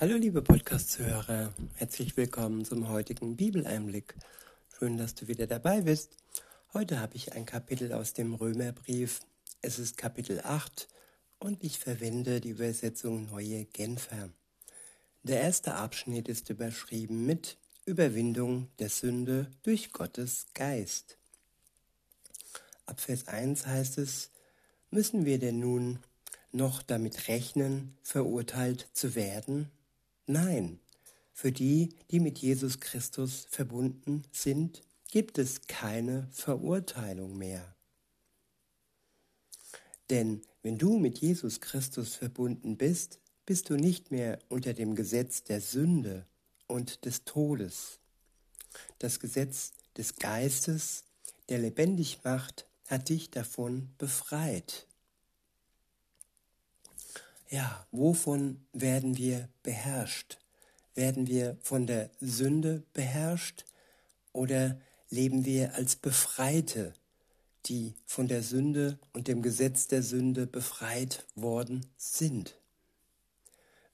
Hallo liebe Podcast-Hörer, herzlich willkommen zum heutigen Bibeleinblick. Schön, dass du wieder dabei bist. Heute habe ich ein Kapitel aus dem Römerbrief. Es ist Kapitel 8 und ich verwende die Übersetzung Neue Genfer. Der erste Abschnitt ist überschrieben mit Überwindung der Sünde durch Gottes Geist. Ab Vers 1 heißt es, müssen wir denn nun noch damit rechnen, verurteilt zu werden? Nein, für die, die mit Jesus Christus verbunden sind, gibt es keine Verurteilung mehr. Denn wenn du mit Jesus Christus verbunden bist, bist du nicht mehr unter dem Gesetz der Sünde und des Todes. Das Gesetz des Geistes, der lebendig macht, hat dich davon befreit. Ja, wovon werden wir beherrscht? Werden wir von der Sünde beherrscht oder leben wir als Befreite, die von der Sünde und dem Gesetz der Sünde befreit worden sind?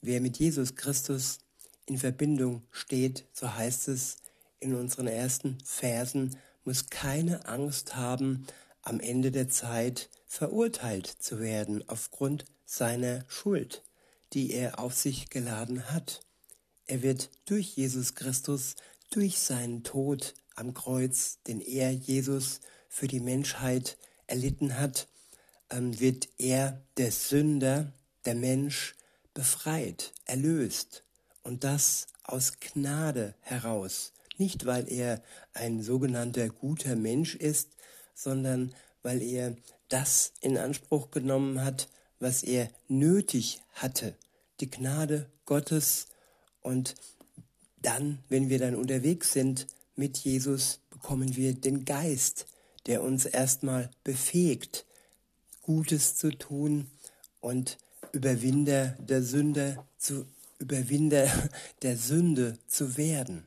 Wer mit Jesus Christus in Verbindung steht, so heißt es in unseren ersten Versen, muss keine Angst haben, am Ende der Zeit verurteilt zu werden aufgrund seiner Schuld, die er auf sich geladen hat. Er wird durch Jesus Christus, durch seinen Tod am Kreuz, den er, Jesus, für die Menschheit erlitten hat, ähm, wird er, der Sünder, der Mensch, befreit, erlöst. Und das aus Gnade heraus. Nicht, weil er ein sogenannter guter Mensch ist, sondern weil er das in Anspruch genommen hat, was er nötig hatte, die Gnade Gottes. Und dann, wenn wir dann unterwegs sind mit Jesus, bekommen wir den Geist, der uns erstmal befähigt, Gutes zu tun und Überwinder der Sünde zu Überwinder der Sünde zu werden.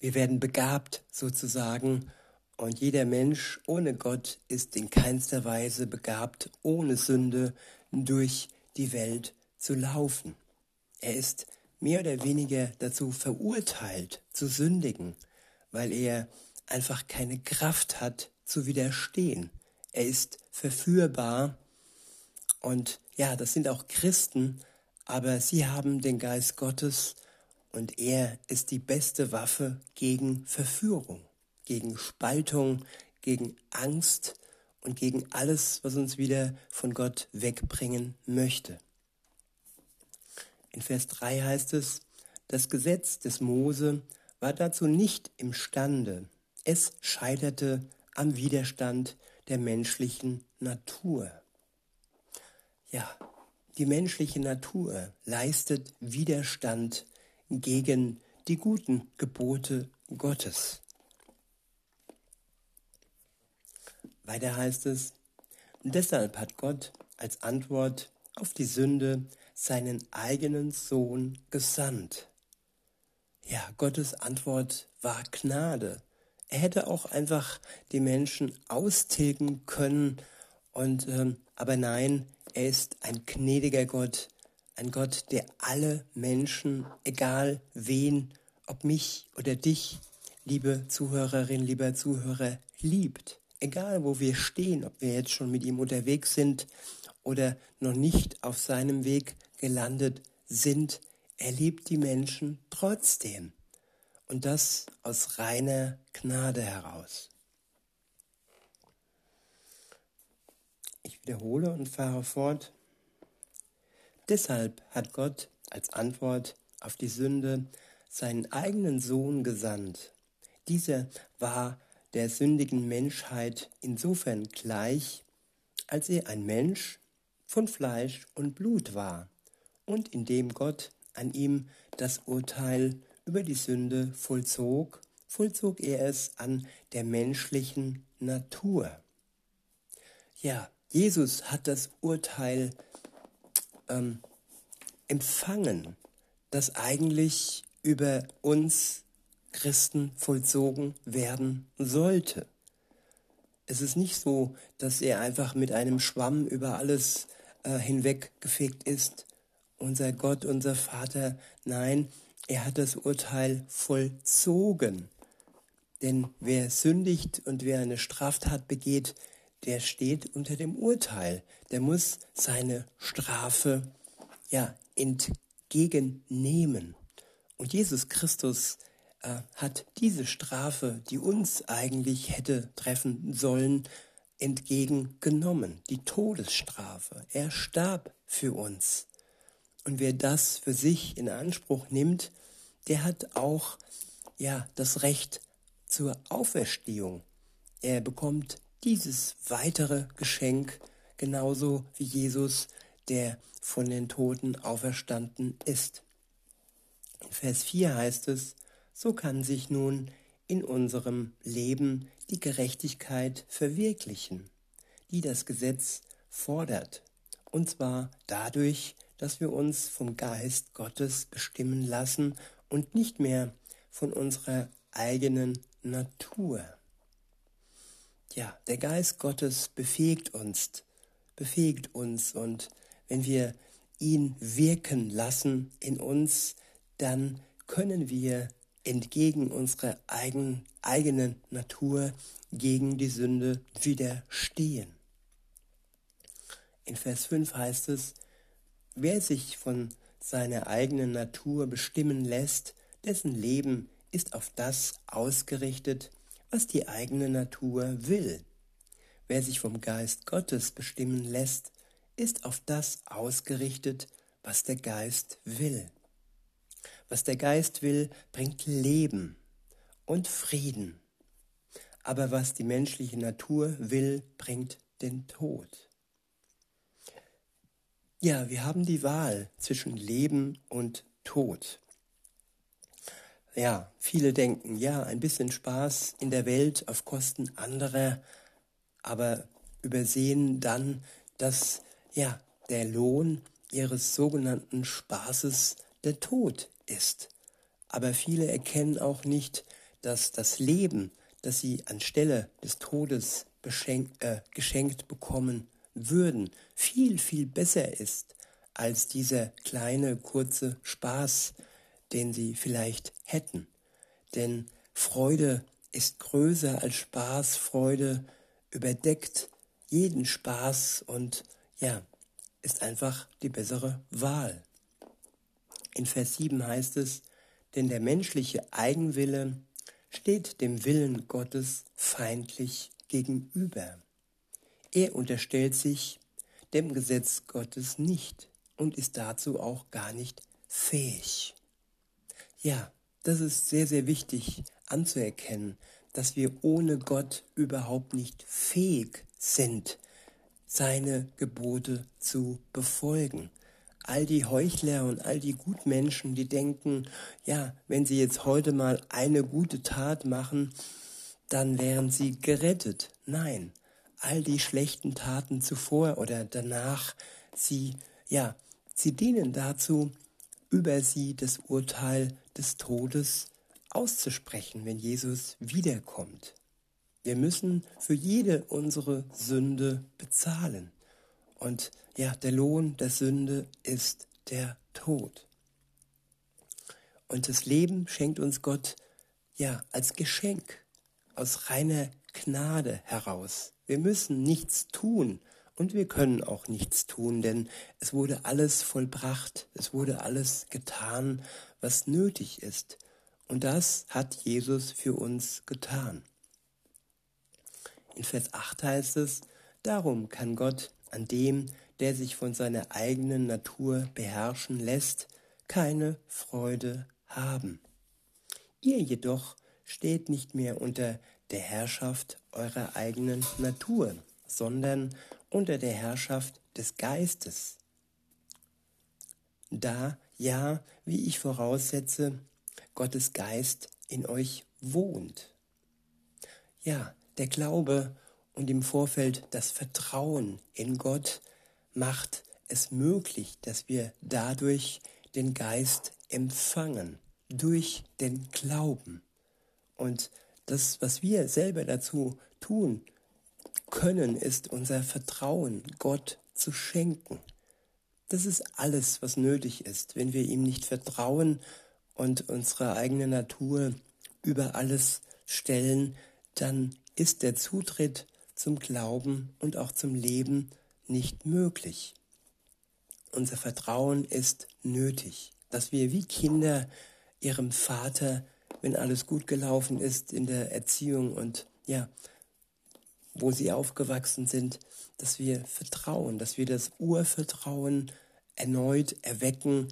Wir werden begabt sozusagen und jeder Mensch ohne Gott ist in keinster Weise begabt, ohne Sünde durch die Welt zu laufen. Er ist mehr oder weniger dazu verurteilt zu sündigen, weil er einfach keine Kraft hat zu widerstehen. Er ist verführbar und ja, das sind auch Christen, aber sie haben den Geist Gottes und er ist die beste Waffe gegen Verführung gegen Spaltung, gegen Angst und gegen alles, was uns wieder von Gott wegbringen möchte. In Vers 3 heißt es, das Gesetz des Mose war dazu nicht imstande. Es scheiterte am Widerstand der menschlichen Natur. Ja, die menschliche Natur leistet Widerstand gegen die guten Gebote Gottes. Weiter heißt es, deshalb hat Gott als Antwort auf die Sünde seinen eigenen Sohn gesandt. Ja, Gottes Antwort war Gnade. Er hätte auch einfach die Menschen austilgen können und ähm, aber nein, er ist ein gnädiger Gott, ein Gott, der alle Menschen, egal wen, ob mich oder dich, liebe Zuhörerin, lieber Zuhörer, liebt egal wo wir stehen, ob wir jetzt schon mit ihm unterwegs sind oder noch nicht auf seinem Weg gelandet sind, er liebt die Menschen trotzdem. Und das aus reiner Gnade heraus. Ich wiederhole und fahre fort. Deshalb hat Gott als Antwort auf die Sünde seinen eigenen Sohn gesandt. Dieser war der sündigen Menschheit insofern gleich, als er ein Mensch von Fleisch und Blut war und indem Gott an ihm das Urteil über die Sünde vollzog, vollzog er es an der menschlichen Natur. Ja, Jesus hat das Urteil ähm, empfangen, das eigentlich über uns Christen vollzogen werden sollte. Es ist nicht so, dass er einfach mit einem Schwamm über alles äh, hinweggefegt ist unser Gott, unser Vater. Nein, er hat das Urteil vollzogen. Denn wer sündigt und wer eine Straftat begeht, der steht unter dem Urteil. Der muss seine Strafe ja entgegennehmen. Und Jesus Christus hat diese Strafe, die uns eigentlich hätte treffen sollen, entgegengenommen, die Todesstrafe. Er starb für uns. Und wer das für sich in Anspruch nimmt, der hat auch ja das Recht zur Auferstehung. Er bekommt dieses weitere Geschenk genauso wie Jesus, der von den Toten auferstanden ist. In Vers 4 heißt es, so kann sich nun in unserem Leben die Gerechtigkeit verwirklichen, die das Gesetz fordert, und zwar dadurch, dass wir uns vom Geist Gottes bestimmen lassen und nicht mehr von unserer eigenen Natur. Ja, der Geist Gottes befähigt uns, befähigt uns und wenn wir ihn wirken lassen in uns, dann können wir entgegen unserer eigen, eigenen Natur gegen die Sünde widerstehen. In Vers 5 heißt es, wer sich von seiner eigenen Natur bestimmen lässt, dessen Leben ist auf das ausgerichtet, was die eigene Natur will. Wer sich vom Geist Gottes bestimmen lässt, ist auf das ausgerichtet, was der Geist will. Was der Geist will, bringt Leben und Frieden. Aber was die menschliche Natur will, bringt den Tod. Ja, wir haben die Wahl zwischen Leben und Tod ja, viele denken, ja, ein bisschen Spaß in der Welt auf Kosten anderer, aber übersehen dann, dass ja der Lohn ihres sogenannten Spaßes der Tod ist. Aber viele erkennen auch nicht, dass das Leben, das sie anstelle des Todes äh, geschenkt bekommen würden, viel, viel besser ist als dieser kleine, kurze Spaß, den sie vielleicht hätten. Denn Freude ist größer als Spaß, Freude überdeckt jeden Spaß und ja, ist einfach die bessere Wahl. In Vers 7 heißt es, denn der menschliche Eigenwille steht dem Willen Gottes feindlich gegenüber. Er unterstellt sich dem Gesetz Gottes nicht und ist dazu auch gar nicht fähig. Ja, das ist sehr, sehr wichtig anzuerkennen, dass wir ohne Gott überhaupt nicht fähig sind, seine Gebote zu befolgen. All die Heuchler und all die Gutmenschen, die denken, ja, wenn sie jetzt heute mal eine gute Tat machen, dann wären sie gerettet. Nein, all die schlechten Taten zuvor oder danach, sie, ja, sie dienen dazu, über sie das Urteil des Todes auszusprechen, wenn Jesus wiederkommt. Wir müssen für jede unsere Sünde bezahlen. Und ja, der Lohn der Sünde ist der Tod. Und das Leben schenkt uns Gott ja als Geschenk aus reiner Gnade heraus. Wir müssen nichts tun, und wir können auch nichts tun, denn es wurde alles vollbracht, es wurde alles getan, was nötig ist. Und das hat Jesus für uns getan. In Vers 8 heißt es, darum kann Gott an dem, der sich von seiner eigenen Natur beherrschen lässt, keine Freude haben. Ihr jedoch steht nicht mehr unter der Herrschaft eurer eigenen Natur, sondern unter der Herrschaft des Geistes. Da ja, wie ich voraussetze, Gottes Geist in euch wohnt. Ja, der Glaube und im Vorfeld das Vertrauen in Gott macht es möglich, dass wir dadurch den Geist empfangen, durch den Glauben. Und das, was wir selber dazu tun können, ist unser Vertrauen Gott zu schenken. Das ist alles, was nötig ist. Wenn wir ihm nicht vertrauen und unsere eigene Natur über alles stellen, dann ist der Zutritt zum Glauben und auch zum Leben nicht möglich. Unser Vertrauen ist nötig, dass wir wie Kinder ihrem Vater, wenn alles gut gelaufen ist in der Erziehung und ja, wo sie aufgewachsen sind, dass wir vertrauen, dass wir das Urvertrauen erneut erwecken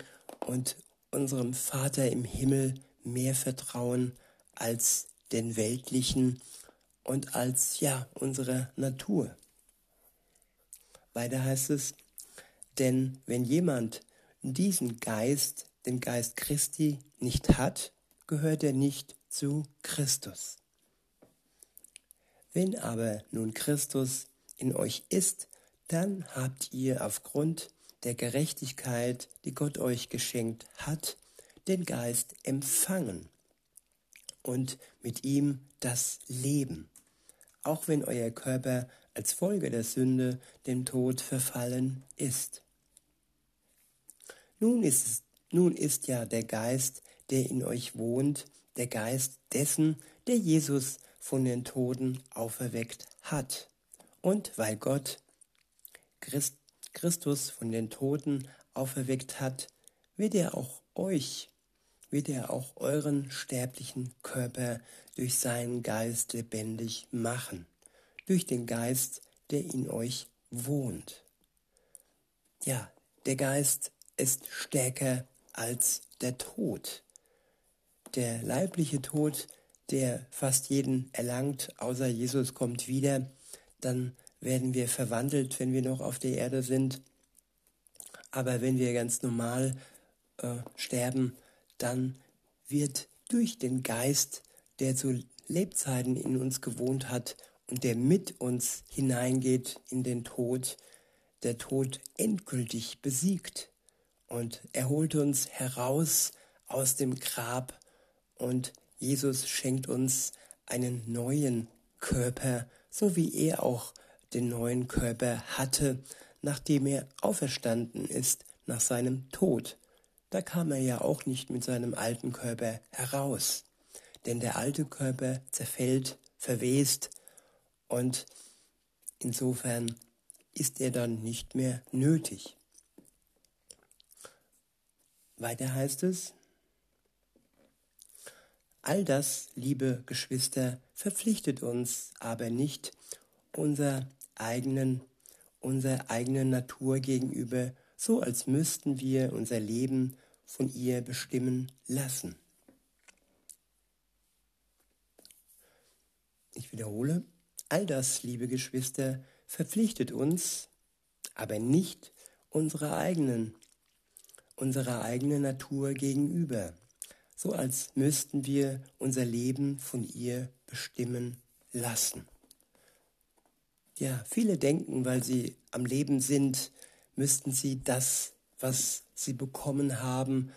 und unserem Vater im Himmel mehr vertrauen als den weltlichen und als ja unsere Natur. Weiter heißt es, denn wenn jemand diesen Geist, den Geist Christi, nicht hat, gehört er nicht zu Christus. Wenn aber nun Christus in euch ist, dann habt ihr aufgrund der Gerechtigkeit, die Gott euch geschenkt hat, den Geist empfangen und mit ihm das Leben, auch wenn euer Körper als Folge der Sünde dem Tod verfallen ist. Nun ist, es, nun ist ja der Geist, der in euch wohnt, der Geist dessen, der Jesus von den Toten auferweckt hat. Und weil Gott Christ, Christus von den Toten auferweckt hat, wird er auch euch, wird er auch euren sterblichen Körper durch seinen Geist lebendig machen, durch den Geist, der in euch wohnt. Ja, der Geist ist stärker als der Tod. Der leibliche Tod, der fast jeden erlangt, außer Jesus kommt wieder, dann werden wir verwandelt, wenn wir noch auf der Erde sind. Aber wenn wir ganz normal äh, sterben, dann wird durch den Geist, der zu Lebzeiten in uns gewohnt hat und der mit uns hineingeht in den Tod, der Tod endgültig besiegt. Und er holt uns heraus aus dem Grab und Jesus schenkt uns einen neuen Körper, so wie er auch den neuen Körper hatte, nachdem er auferstanden ist nach seinem Tod. Da kam er ja auch nicht mit seinem alten Körper heraus, denn der alte Körper zerfällt, verwest und insofern ist er dann nicht mehr nötig. Weiter heißt es, all das, liebe Geschwister, verpflichtet uns aber nicht, unser eigenen, unserer eigenen Natur gegenüber, so als müssten wir unser Leben von ihr bestimmen lassen. Ich wiederhole, all das, liebe Geschwister, verpflichtet uns, aber nicht unserer eigenen, unserer eigenen Natur gegenüber, so als müssten wir unser Leben von ihr bestimmen lassen. Ja, viele denken, weil sie am Leben sind, müssten sie das, was sie bekommen haben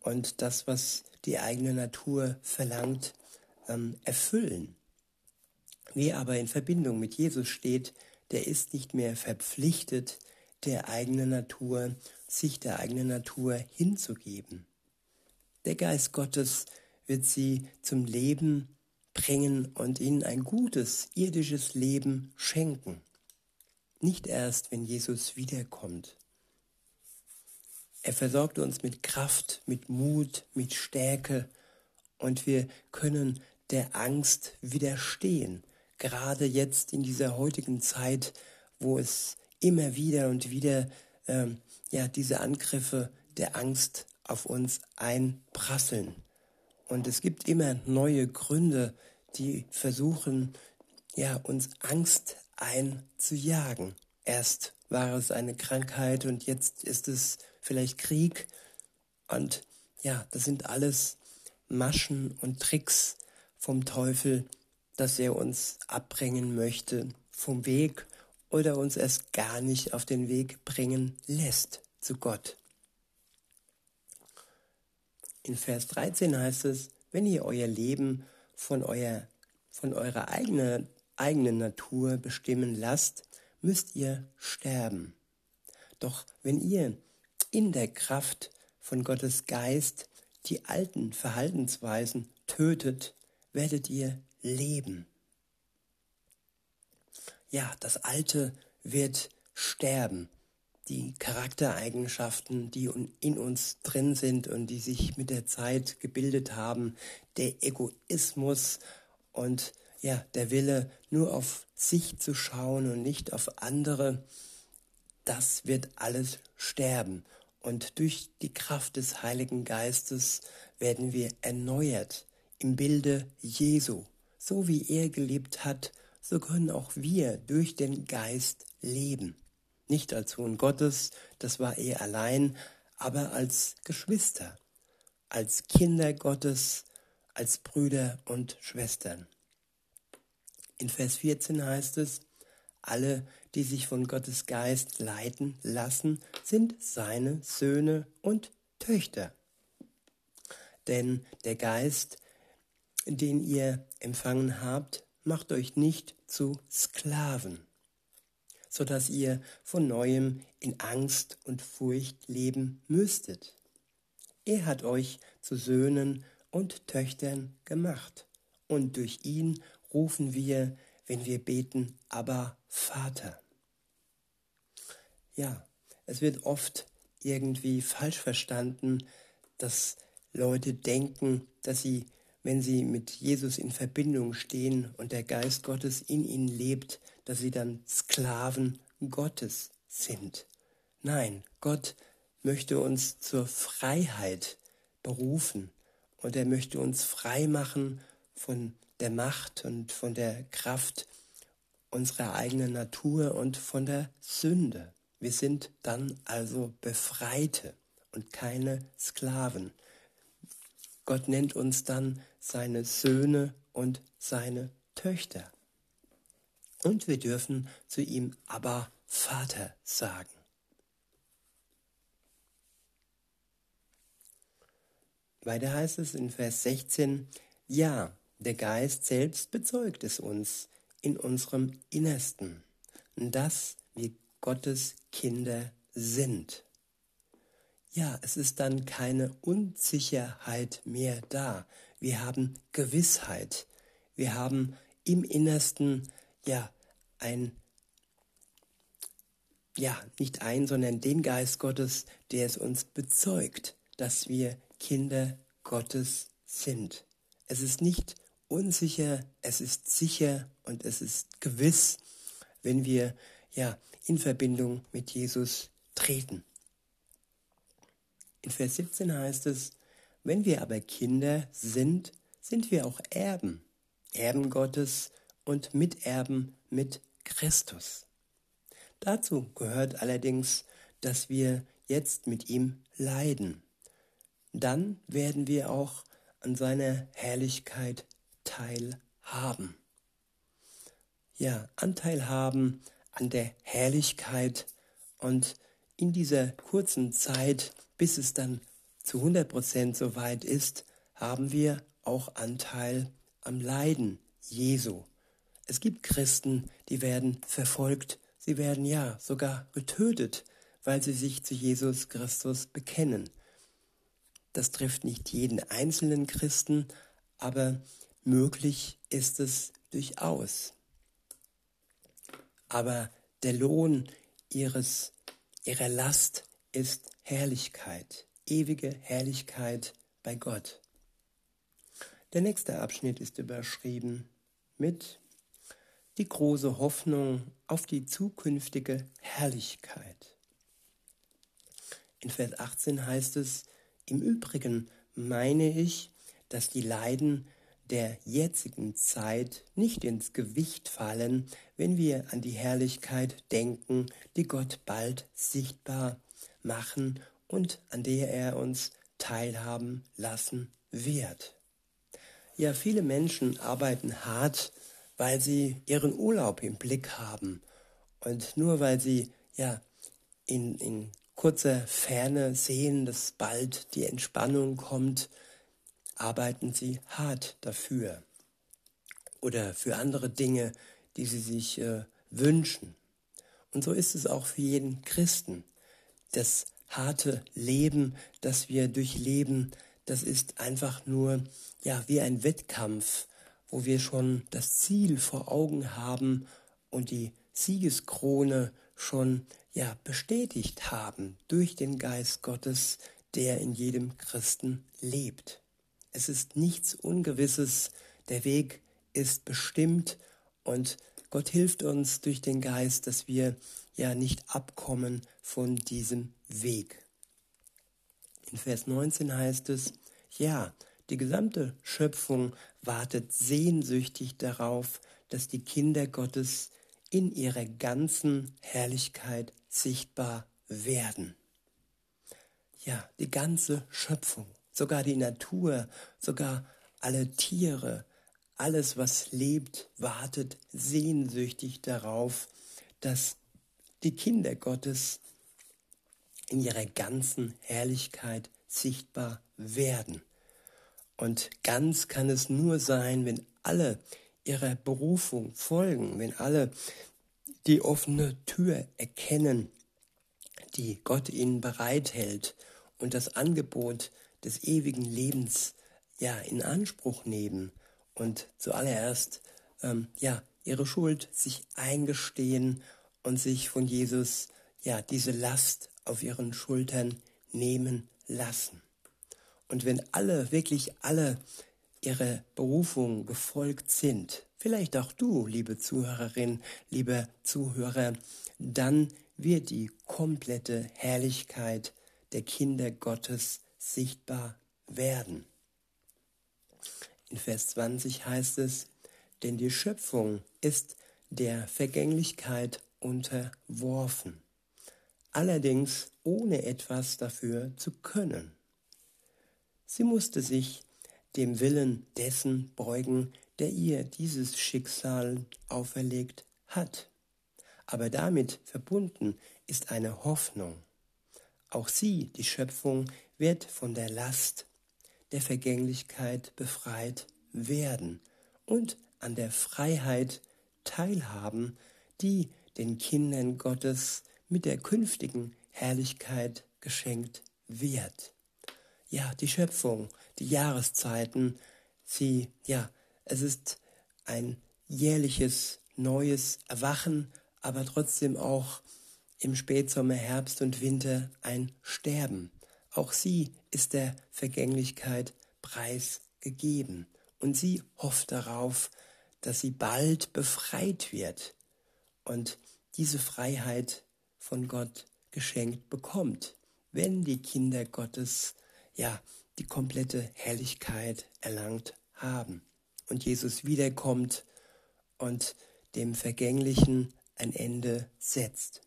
und das, was die eigene Natur verlangt, ähm, erfüllen. Wer aber in Verbindung mit Jesus steht, der ist nicht mehr verpflichtet, der eigenen Natur, sich der eigenen Natur hinzugeben. Der Geist Gottes wird sie zum Leben bringen und ihnen ein gutes irdisches Leben schenken. Nicht erst, wenn Jesus wiederkommt. Er versorgt uns mit Kraft, mit Mut, mit Stärke und wir können der Angst widerstehen. Gerade jetzt in dieser heutigen Zeit, wo es immer wieder und wieder ähm, ja diese Angriffe der Angst auf uns einprasseln. Und es gibt immer neue Gründe, die versuchen, ja, uns Angst einzujagen. Erst war es eine Krankheit und jetzt ist es vielleicht Krieg. Und ja, das sind alles Maschen und Tricks vom Teufel, dass er uns abbringen möchte vom Weg oder uns erst gar nicht auf den Weg bringen lässt zu Gott. In Vers 13 heißt es, wenn ihr euer Leben von, euer, von eurer eigenen, eigenen Natur bestimmen lasst, müsst ihr sterben. Doch wenn ihr in der Kraft von Gottes Geist die alten Verhaltensweisen tötet, werdet ihr leben. Ja, das Alte wird sterben. Die Charaktereigenschaften, die in uns drin sind und die sich mit der Zeit gebildet haben, der Egoismus und ja, der Wille, nur auf sich zu schauen und nicht auf andere, das wird alles sterben. Und durch die Kraft des Heiligen Geistes werden wir erneuert im Bilde Jesu. So wie er gelebt hat, so können auch wir durch den Geist leben. Nicht als Sohn Gottes, das war er allein, aber als Geschwister, als Kinder Gottes, als Brüder und Schwestern. In Vers 14 heißt es, alle, die sich von Gottes Geist leiten lassen, sind seine Söhne und Töchter. Denn der Geist, den ihr empfangen habt, macht euch nicht zu Sklaven, so dass ihr von neuem in Angst und Furcht leben müsstet. Er hat euch zu Söhnen und Töchtern gemacht, und durch ihn rufen wir, wenn wir beten, aber Vater. Ja, es wird oft irgendwie falsch verstanden, dass Leute denken, dass sie, wenn sie mit Jesus in Verbindung stehen und der Geist Gottes in ihnen lebt, dass sie dann Sklaven Gottes sind. Nein, Gott möchte uns zur Freiheit berufen und er möchte uns frei machen von der Macht und von der Kraft unserer eigenen Natur und von der Sünde. Wir sind dann also Befreite und keine Sklaven. Gott nennt uns dann seine Söhne und seine Töchter. Und wir dürfen zu ihm aber Vater sagen. Weiter heißt es in Vers 16, ja, der Geist selbst bezeugt es uns in unserem Innersten, dass wir Gottes Kinder sind. Ja, es ist dann keine Unsicherheit mehr da. Wir haben Gewissheit. Wir haben im Innersten ja ein ja, nicht ein, sondern den Geist Gottes, der es uns bezeugt, dass wir Kinder Gottes sind. Es ist nicht unsicher, es ist sicher und es ist gewiss, wenn wir ja in Verbindung mit Jesus treten. In Vers 17 heißt es, wenn wir aber Kinder sind, sind wir auch Erben, Erben Gottes und Miterben mit Christus. Dazu gehört allerdings, dass wir jetzt mit ihm leiden. Dann werden wir auch an seiner Herrlichkeit teilhaben. Ja, Anteil haben an der Herrlichkeit und in dieser kurzen Zeit, bis es dann zu 100 Prozent soweit ist, haben wir auch Anteil am Leiden Jesu. Es gibt Christen, die werden verfolgt, sie werden ja sogar getötet, weil sie sich zu Jesus Christus bekennen. Das trifft nicht jeden einzelnen Christen, aber möglich ist es durchaus. Aber der Lohn ihres, ihrer Last ist Herrlichkeit, ewige Herrlichkeit bei Gott. Der nächste Abschnitt ist überschrieben mit die große Hoffnung auf die zukünftige Herrlichkeit. In Vers 18 heißt es, im Übrigen meine ich, dass die Leiden der jetzigen Zeit nicht ins Gewicht fallen, wenn wir an die Herrlichkeit denken, die Gott bald sichtbar machen und an der er uns teilhaben lassen wird. Ja, viele Menschen arbeiten hart, weil sie ihren Urlaub im Blick haben und nur weil sie ja in, in kurzer Ferne sehen, dass bald die Entspannung kommt, arbeiten sie hart dafür oder für andere Dinge, die sie sich äh, wünschen. Und so ist es auch für jeden Christen. Das harte Leben, das wir durchleben, das ist einfach nur ja wie ein Wettkampf, wo wir schon das Ziel vor Augen haben und die Siegeskrone schon ja bestätigt haben durch den Geist Gottes, der in jedem Christen lebt. Es ist nichts Ungewisses, der Weg ist bestimmt und Gott hilft uns durch den Geist, dass wir ja nicht abkommen von diesem Weg. In Vers 19 heißt es, ja, die gesamte Schöpfung wartet sehnsüchtig darauf, dass die Kinder Gottes in ihrer ganzen Herrlichkeit sichtbar werden. Ja, die ganze Schöpfung, sogar die Natur, sogar alle Tiere, alles, was lebt, wartet sehnsüchtig darauf, dass die Kinder Gottes in ihrer ganzen Herrlichkeit sichtbar werden. Und ganz kann es nur sein, wenn alle ihrer Berufung folgen, wenn alle die offene Tür erkennen, die Gott ihnen bereithält und das Angebot des ewigen Lebens ja in Anspruch nehmen und zuallererst ähm, ja ihre Schuld sich eingestehen und sich von Jesus ja diese Last auf ihren Schultern nehmen lassen. Und wenn alle, wirklich alle ihre Berufung gefolgt sind, vielleicht auch du, liebe Zuhörerin, lieber Zuhörer, dann wird die komplette Herrlichkeit der Kinder Gottes sichtbar werden. In Vers 20 heißt es, denn die Schöpfung ist der Vergänglichkeit unterworfen, allerdings ohne etwas dafür zu können. Sie musste sich dem Willen dessen beugen, der ihr dieses Schicksal auferlegt hat. Aber damit verbunden ist eine Hoffnung. Auch sie, die Schöpfung, wird von der Last der Vergänglichkeit befreit werden und an der Freiheit teilhaben, die den Kindern Gottes mit der künftigen Herrlichkeit geschenkt wird ja, die Schöpfung, die Jahreszeiten, sie, ja, es ist ein jährliches neues Erwachen, aber trotzdem auch im Spätsommer, Herbst und Winter ein Sterben. Auch sie ist der Vergänglichkeit preisgegeben und sie hofft darauf, dass sie bald befreit wird und diese Freiheit von Gott geschenkt bekommt, wenn die Kinder Gottes ja, die komplette Herrlichkeit erlangt haben. Und Jesus wiederkommt und dem Vergänglichen ein Ende setzt.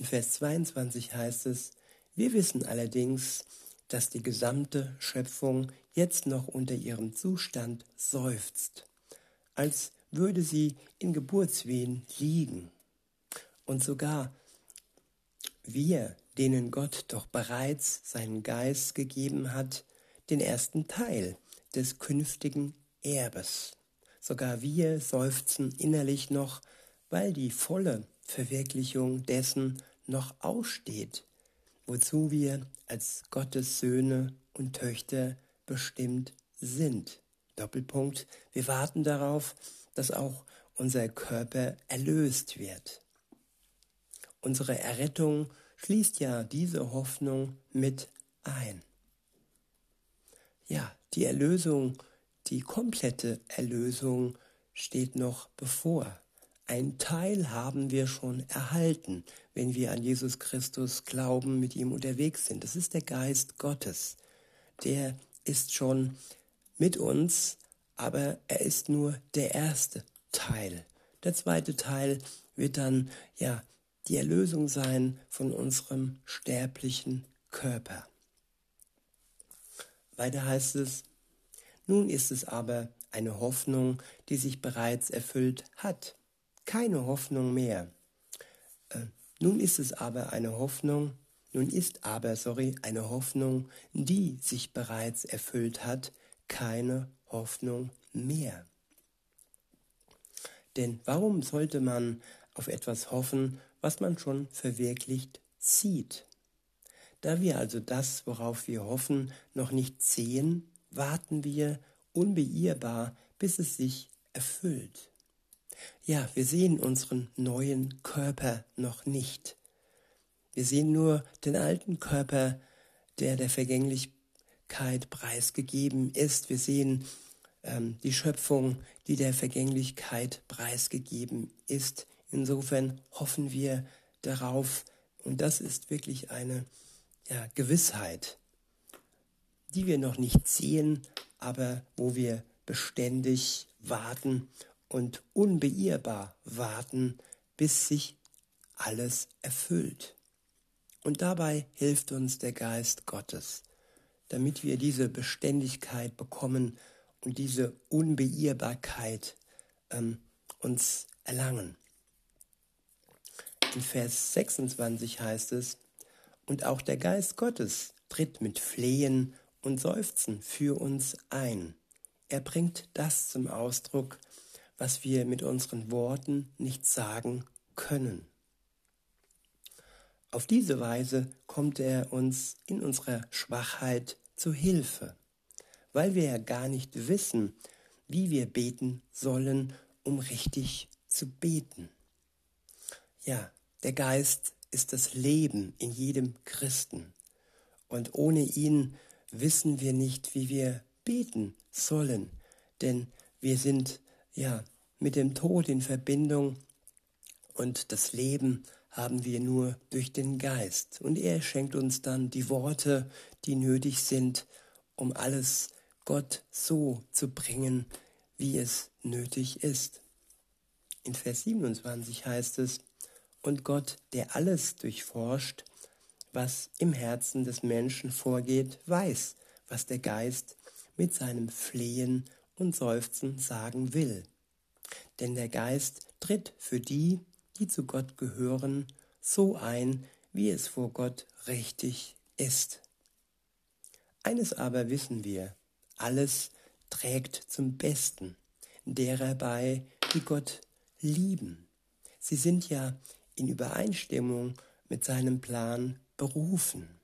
In Vers 22 heißt es, wir wissen allerdings, dass die gesamte Schöpfung jetzt noch unter ihrem Zustand seufzt, als würde sie in Geburtswehen liegen. Und sogar wir, denen Gott doch bereits seinen Geist gegeben hat, den ersten Teil des künftigen Erbes. Sogar wir seufzen innerlich noch, weil die volle Verwirklichung dessen noch aussteht, wozu wir als Gottes Söhne und Töchter bestimmt sind. Doppelpunkt, wir warten darauf, dass auch unser Körper erlöst wird. Unsere Errettung schließt ja diese Hoffnung mit ein. Ja, die Erlösung, die komplette Erlösung steht noch bevor. Ein Teil haben wir schon erhalten, wenn wir an Jesus Christus glauben, mit ihm unterwegs sind. Das ist der Geist Gottes. Der ist schon mit uns, aber er ist nur der erste Teil. Der zweite Teil wird dann ja die Erlösung sein von unserem sterblichen Körper. Weiter heißt es, nun ist es aber eine Hoffnung, die sich bereits erfüllt hat. Keine Hoffnung mehr. Äh, nun ist es aber eine Hoffnung, nun ist aber, sorry, eine Hoffnung, die sich bereits erfüllt hat, keine Hoffnung mehr. Denn warum sollte man auf etwas hoffen, was man schon verwirklicht zieht. Da wir also das, worauf wir hoffen, noch nicht sehen, warten wir unbeirrbar, bis es sich erfüllt. Ja, wir sehen unseren neuen Körper noch nicht. Wir sehen nur den alten Körper, der der Vergänglichkeit preisgegeben ist. Wir sehen ähm, die Schöpfung, die der Vergänglichkeit preisgegeben ist. Insofern hoffen wir darauf, und das ist wirklich eine ja, Gewissheit, die wir noch nicht sehen, aber wo wir beständig warten und unbeirrbar warten, bis sich alles erfüllt. Und dabei hilft uns der Geist Gottes, damit wir diese Beständigkeit bekommen und diese Unbeirrbarkeit ähm, uns erlangen. In Vers 26 heißt es, und auch der Geist Gottes tritt mit Flehen und Seufzen für uns ein. Er bringt das zum Ausdruck, was wir mit unseren Worten nicht sagen können. Auf diese Weise kommt er uns in unserer Schwachheit zu Hilfe, weil wir ja gar nicht wissen, wie wir beten sollen, um richtig zu beten. Ja, der Geist ist das Leben in jedem Christen. Und ohne ihn wissen wir nicht, wie wir beten sollen, denn wir sind ja mit dem Tod in Verbindung und das Leben haben wir nur durch den Geist. Und er schenkt uns dann die Worte, die nötig sind, um alles Gott so zu bringen, wie es nötig ist. In Vers 27 heißt es, und Gott, der alles durchforscht, was im Herzen des Menschen vorgeht, weiß, was der Geist mit seinem Flehen und Seufzen sagen will. Denn der Geist tritt für die, die zu Gott gehören, so ein, wie es vor Gott richtig ist. Eines aber wissen wir, alles trägt zum Besten derer bei, die Gott lieben. Sie sind ja in Übereinstimmung mit seinem Plan berufen.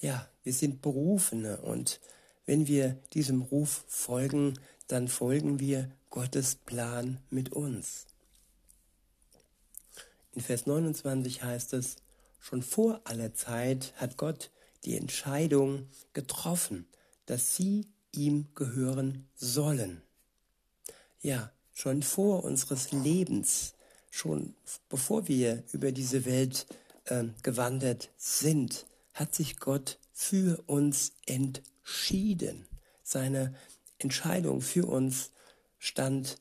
Ja, wir sind Berufene und wenn wir diesem Ruf folgen, dann folgen wir Gottes Plan mit uns. In Vers 29 heißt es, schon vor aller Zeit hat Gott die Entscheidung getroffen, dass sie ihm gehören sollen. Ja, schon vor unseres Lebens schon bevor wir über diese Welt äh, gewandert sind, hat sich Gott für uns entschieden. Seine Entscheidung für uns stand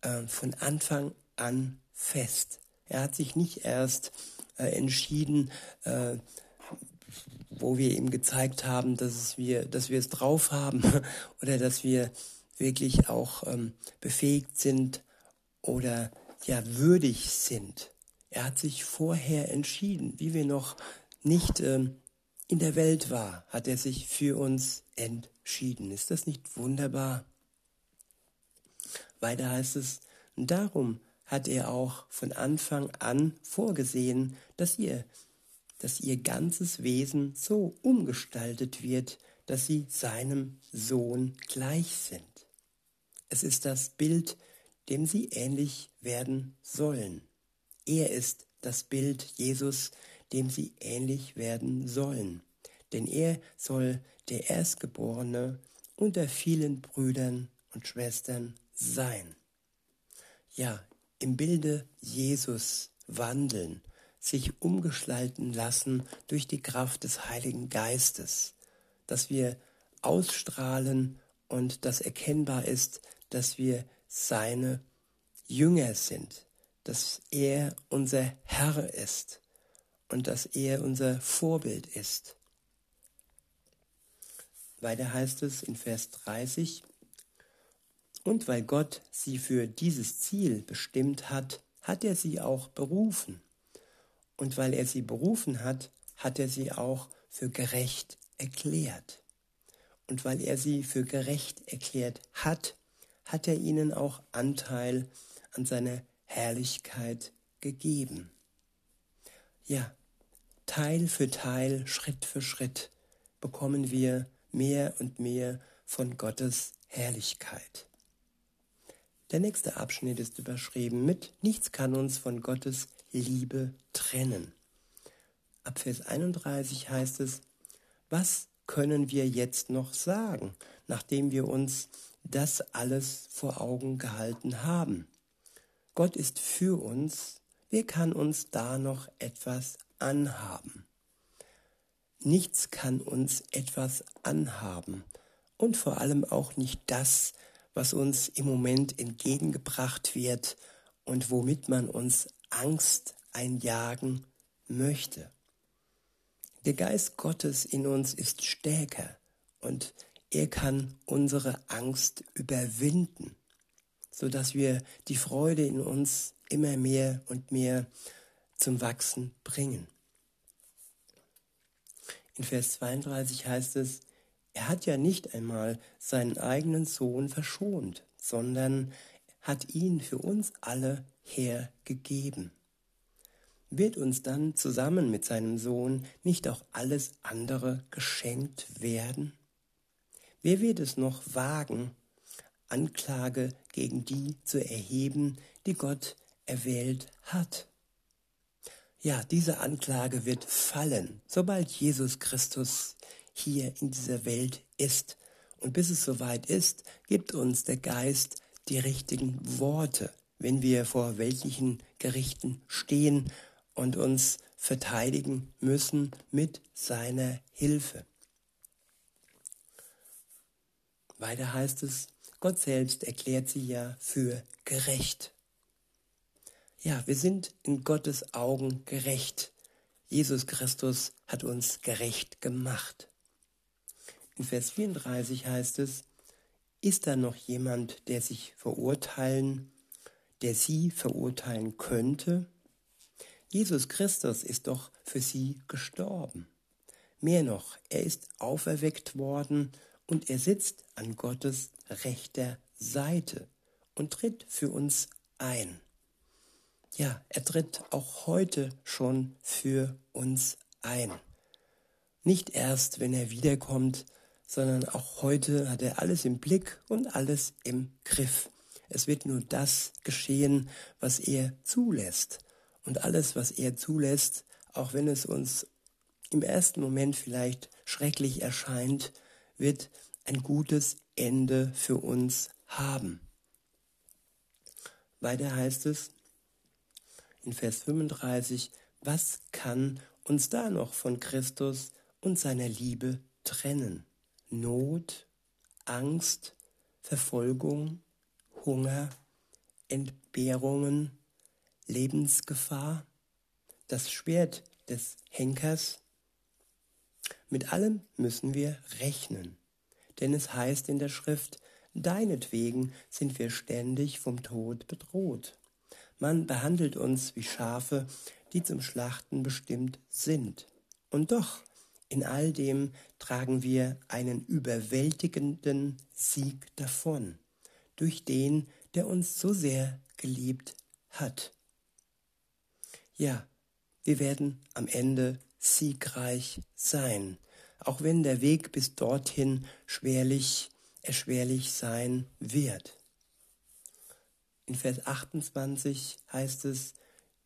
äh, von Anfang an fest. Er hat sich nicht erst äh, entschieden, äh, wo wir ihm gezeigt haben, dass, es wir, dass wir es drauf haben oder dass wir wirklich auch ähm, befähigt sind oder ja würdig sind. Er hat sich vorher entschieden, wie wir noch nicht ähm, in der Welt war, hat er sich für uns entschieden. Ist das nicht wunderbar? Weiter heißt es, darum hat er auch von Anfang an vorgesehen, dass ihr, dass ihr ganzes Wesen so umgestaltet wird, dass sie seinem Sohn gleich sind. Es ist das Bild dem sie ähnlich werden sollen. Er ist das Bild Jesus, dem sie ähnlich werden sollen. Denn er soll der Erstgeborene unter vielen Brüdern und Schwestern sein. Ja, im Bilde Jesus wandeln, sich umgestalten lassen durch die Kraft des Heiligen Geistes, dass wir ausstrahlen und das erkennbar ist, dass wir seine Jünger sind, dass er unser Herr ist und dass er unser Vorbild ist. Weiter heißt es in Vers 30, und weil Gott sie für dieses Ziel bestimmt hat, hat er sie auch berufen. Und weil er sie berufen hat, hat er sie auch für gerecht erklärt. Und weil er sie für gerecht erklärt hat, hat er ihnen auch Anteil an seiner Herrlichkeit gegeben. ja, Teil für Teil, Schritt für Schritt bekommen wir mehr und mehr von Gottes Herrlichkeit. Der nächste Abschnitt ist überschrieben mit Nichts kann uns von Gottes Liebe trennen. Ab Vers 31 heißt es, was können wir jetzt noch sagen, nachdem wir uns das alles vor Augen gehalten haben? Gott ist für uns, wer kann uns da noch etwas anhaben? Nichts kann uns etwas anhaben und vor allem auch nicht das, was uns im Moment entgegengebracht wird und womit man uns Angst einjagen möchte. Der Geist Gottes in uns ist stärker und er kann unsere Angst überwinden, so dass wir die Freude in uns immer mehr und mehr zum Wachsen bringen. In Vers 32 heißt es, er hat ja nicht einmal seinen eigenen Sohn verschont, sondern hat ihn für uns alle hergegeben. Wird uns dann zusammen mit seinem Sohn nicht auch alles andere geschenkt werden? Wer wird es noch wagen, Anklage gegen die zu erheben, die Gott erwählt hat? Ja, diese Anklage wird fallen, sobald Jesus Christus hier in dieser Welt ist. Und bis es soweit ist, gibt uns der Geist die richtigen Worte, wenn wir vor welchen Gerichten stehen und uns verteidigen müssen mit seiner Hilfe. Weiter heißt es, Gott selbst erklärt sie ja für gerecht. Ja, wir sind in Gottes Augen gerecht. Jesus Christus hat uns gerecht gemacht. Vers 34 heißt es, ist da noch jemand, der sich verurteilen, der sie verurteilen könnte? Jesus Christus ist doch für sie gestorben. Mehr noch, er ist auferweckt worden und er sitzt an Gottes rechter Seite und tritt für uns ein. Ja, er tritt auch heute schon für uns ein. Nicht erst, wenn er wiederkommt, sondern auch heute hat er alles im Blick und alles im Griff. Es wird nur das geschehen, was er zulässt. Und alles, was er zulässt, auch wenn es uns im ersten Moment vielleicht schrecklich erscheint, wird ein gutes Ende für uns haben. Weiter heißt es in Vers 35, was kann uns da noch von Christus und seiner Liebe trennen? Not, Angst, Verfolgung, Hunger, Entbehrungen, Lebensgefahr, das Schwert des Henkers. Mit allem müssen wir rechnen, denn es heißt in der Schrift, deinetwegen sind wir ständig vom Tod bedroht. Man behandelt uns wie Schafe, die zum Schlachten bestimmt sind. Und doch in all dem tragen wir einen überwältigenden Sieg davon, durch den, der uns so sehr geliebt hat. Ja, wir werden am Ende siegreich sein, auch wenn der Weg bis dorthin schwerlich, erschwerlich sein wird. In Vers 28 heißt es,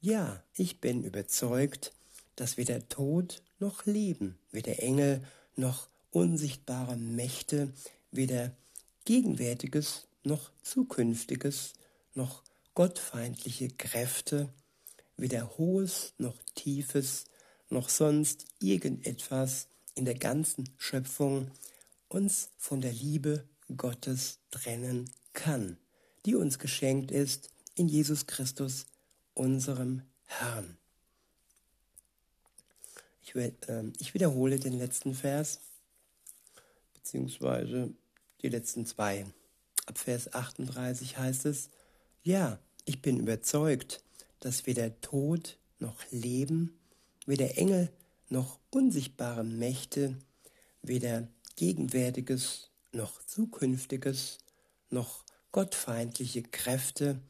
ja, ich bin überzeugt, dass weder Tod noch Leben, weder Engel noch unsichtbare Mächte, weder Gegenwärtiges noch Zukünftiges, noch gottfeindliche Kräfte, weder Hohes noch Tiefes, noch sonst irgendetwas in der ganzen Schöpfung uns von der Liebe Gottes trennen kann, die uns geschenkt ist in Jesus Christus, unserem Herrn. Ich, äh, ich wiederhole den letzten Vers, beziehungsweise die letzten zwei. Ab Vers 38 heißt es, ja, ich bin überzeugt, dass weder Tod noch Leben, weder Engel noch unsichtbare Mächte, weder Gegenwärtiges noch Zukünftiges, noch gottfeindliche Kräfte,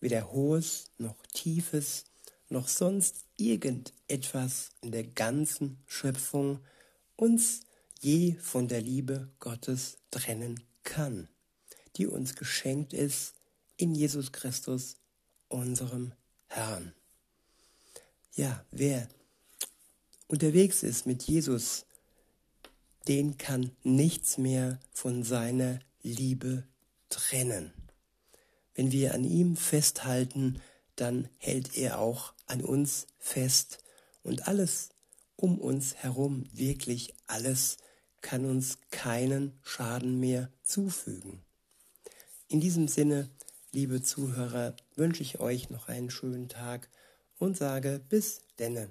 weder Hohes noch Tiefes, noch sonst irgendetwas in der ganzen Schöpfung uns je von der Liebe Gottes trennen kann, die uns geschenkt ist in Jesus Christus, unserem Herrn. Ja, wer unterwegs ist mit Jesus, den kann nichts mehr von seiner Liebe trennen. Wenn wir an ihm festhalten, dann hält er auch an uns fest und alles um uns herum, wirklich alles, kann uns keinen Schaden mehr zufügen. In diesem Sinne, liebe Zuhörer, wünsche ich euch noch einen schönen Tag und sage bis denne.